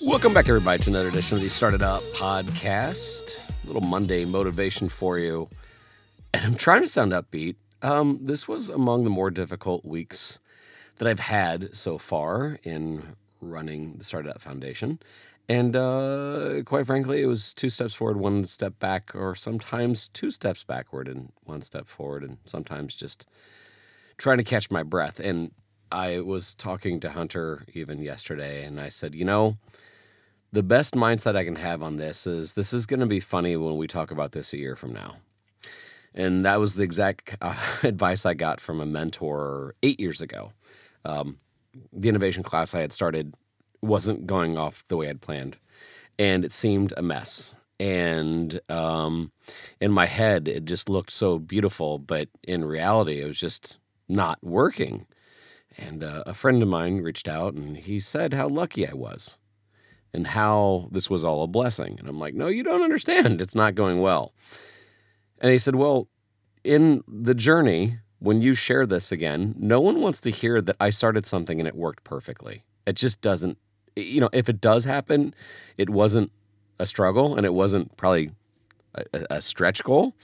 Welcome back, everybody, to another edition of the StartEdUp podcast. A little Monday motivation for you. And I'm trying to sound upbeat. Um, this was among the more difficult weeks that I've had so far in running the StartEdUp Foundation. And uh, quite frankly, it was two steps forward, one step back, or sometimes two steps backward and one step forward, and sometimes just trying to catch my breath. And I was talking to Hunter even yesterday, and I said, you know, the best mindset I can have on this is this is going to be funny when we talk about this a year from now. And that was the exact uh, advice I got from a mentor eight years ago. Um, the innovation class I had started wasn't going off the way I'd planned, and it seemed a mess. And um, in my head, it just looked so beautiful, but in reality, it was just not working. And uh, a friend of mine reached out and he said how lucky I was and how this was all a blessing. And I'm like, no, you don't understand. It's not going well. And he said, well, in the journey, when you share this again, no one wants to hear that I started something and it worked perfectly. It just doesn't, you know, if it does happen, it wasn't a struggle and it wasn't probably a, a stretch goal.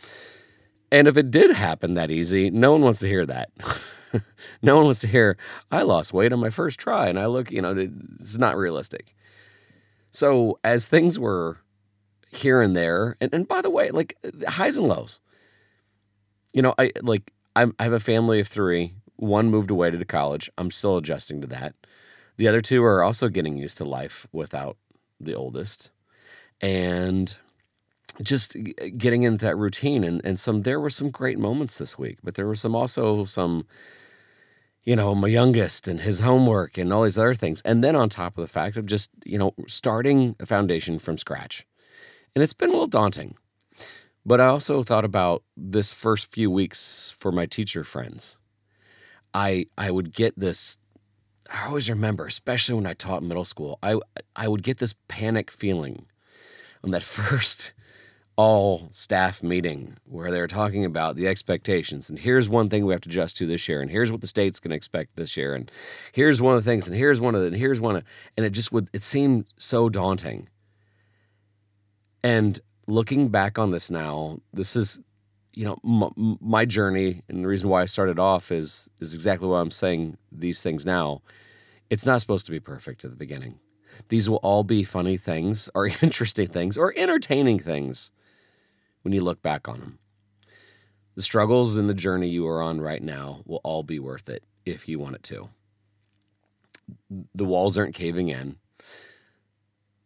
And if it did happen that easy, no one wants to hear that. no one wants to hear, I lost weight on my first try and I look, you know, it's not realistic. So as things were here and there, and, and by the way, like highs and lows, you know, I like I'm, I have a family of three. One moved away to college. I'm still adjusting to that. The other two are also getting used to life without the oldest, and just getting into that routine. And and some there were some great moments this week, but there were some also some you know, my youngest and his homework and all these other things. And then on top of the fact of just, you know, starting a foundation from scratch. And it's been a little daunting. But I also thought about this first few weeks for my teacher friends. I I would get this I always remember, especially when I taught middle school, I I would get this panic feeling on that first all staff meeting where they're talking about the expectations. And here's one thing we have to adjust to this year and here's what the state's going to expect this year and here's one of the things and here's one of the and here's one of and it just would it seemed so daunting. And looking back on this now this is you know m- my journey and the reason why I started off is is exactly why I'm saying these things now. It's not supposed to be perfect at the beginning. These will all be funny things or interesting things or entertaining things when you look back on them. The struggles and the journey you are on right now will all be worth it if you want it to. The walls aren't caving in.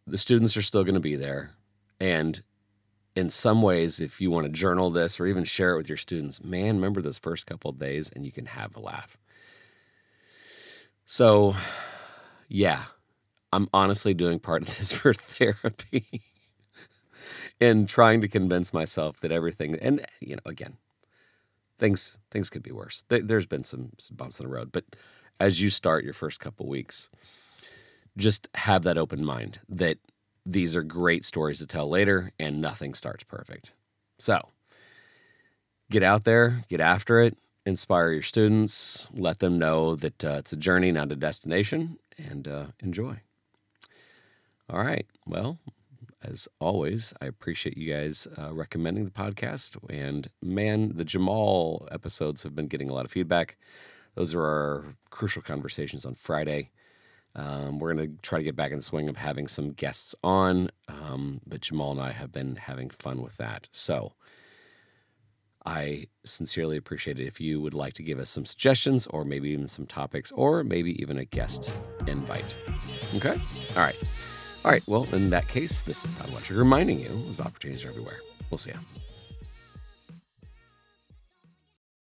The students are still going to be there. And in some ways, if you want to journal this or even share it with your students, man, remember those first couple of days and you can have a laugh. So, yeah, I'm honestly doing part of this for therapy and trying to convince myself that everything and you know again things things could be worse. There, has been some, some, bumps in the road but as you start your first couple weeks just have that open mind that these are great stories to tell later and nothing starts perfect. So get out there get after it inspire your students let them know that uh, it's a journey not a destination and uh, enjoy. All right well as always, I appreciate you guys uh, recommending the podcast. And man, the Jamal episodes have been getting a lot of feedback. Those are our crucial conversations on Friday. Um, we're going to try to get back in the swing of having some guests on, um, but Jamal and I have been having fun with that. So I sincerely appreciate it if you would like to give us some suggestions or maybe even some topics or maybe even a guest invite. Okay? All right. All right, well, in that case, this is Don Wettrick reminding you those opportunities are everywhere. We'll see you.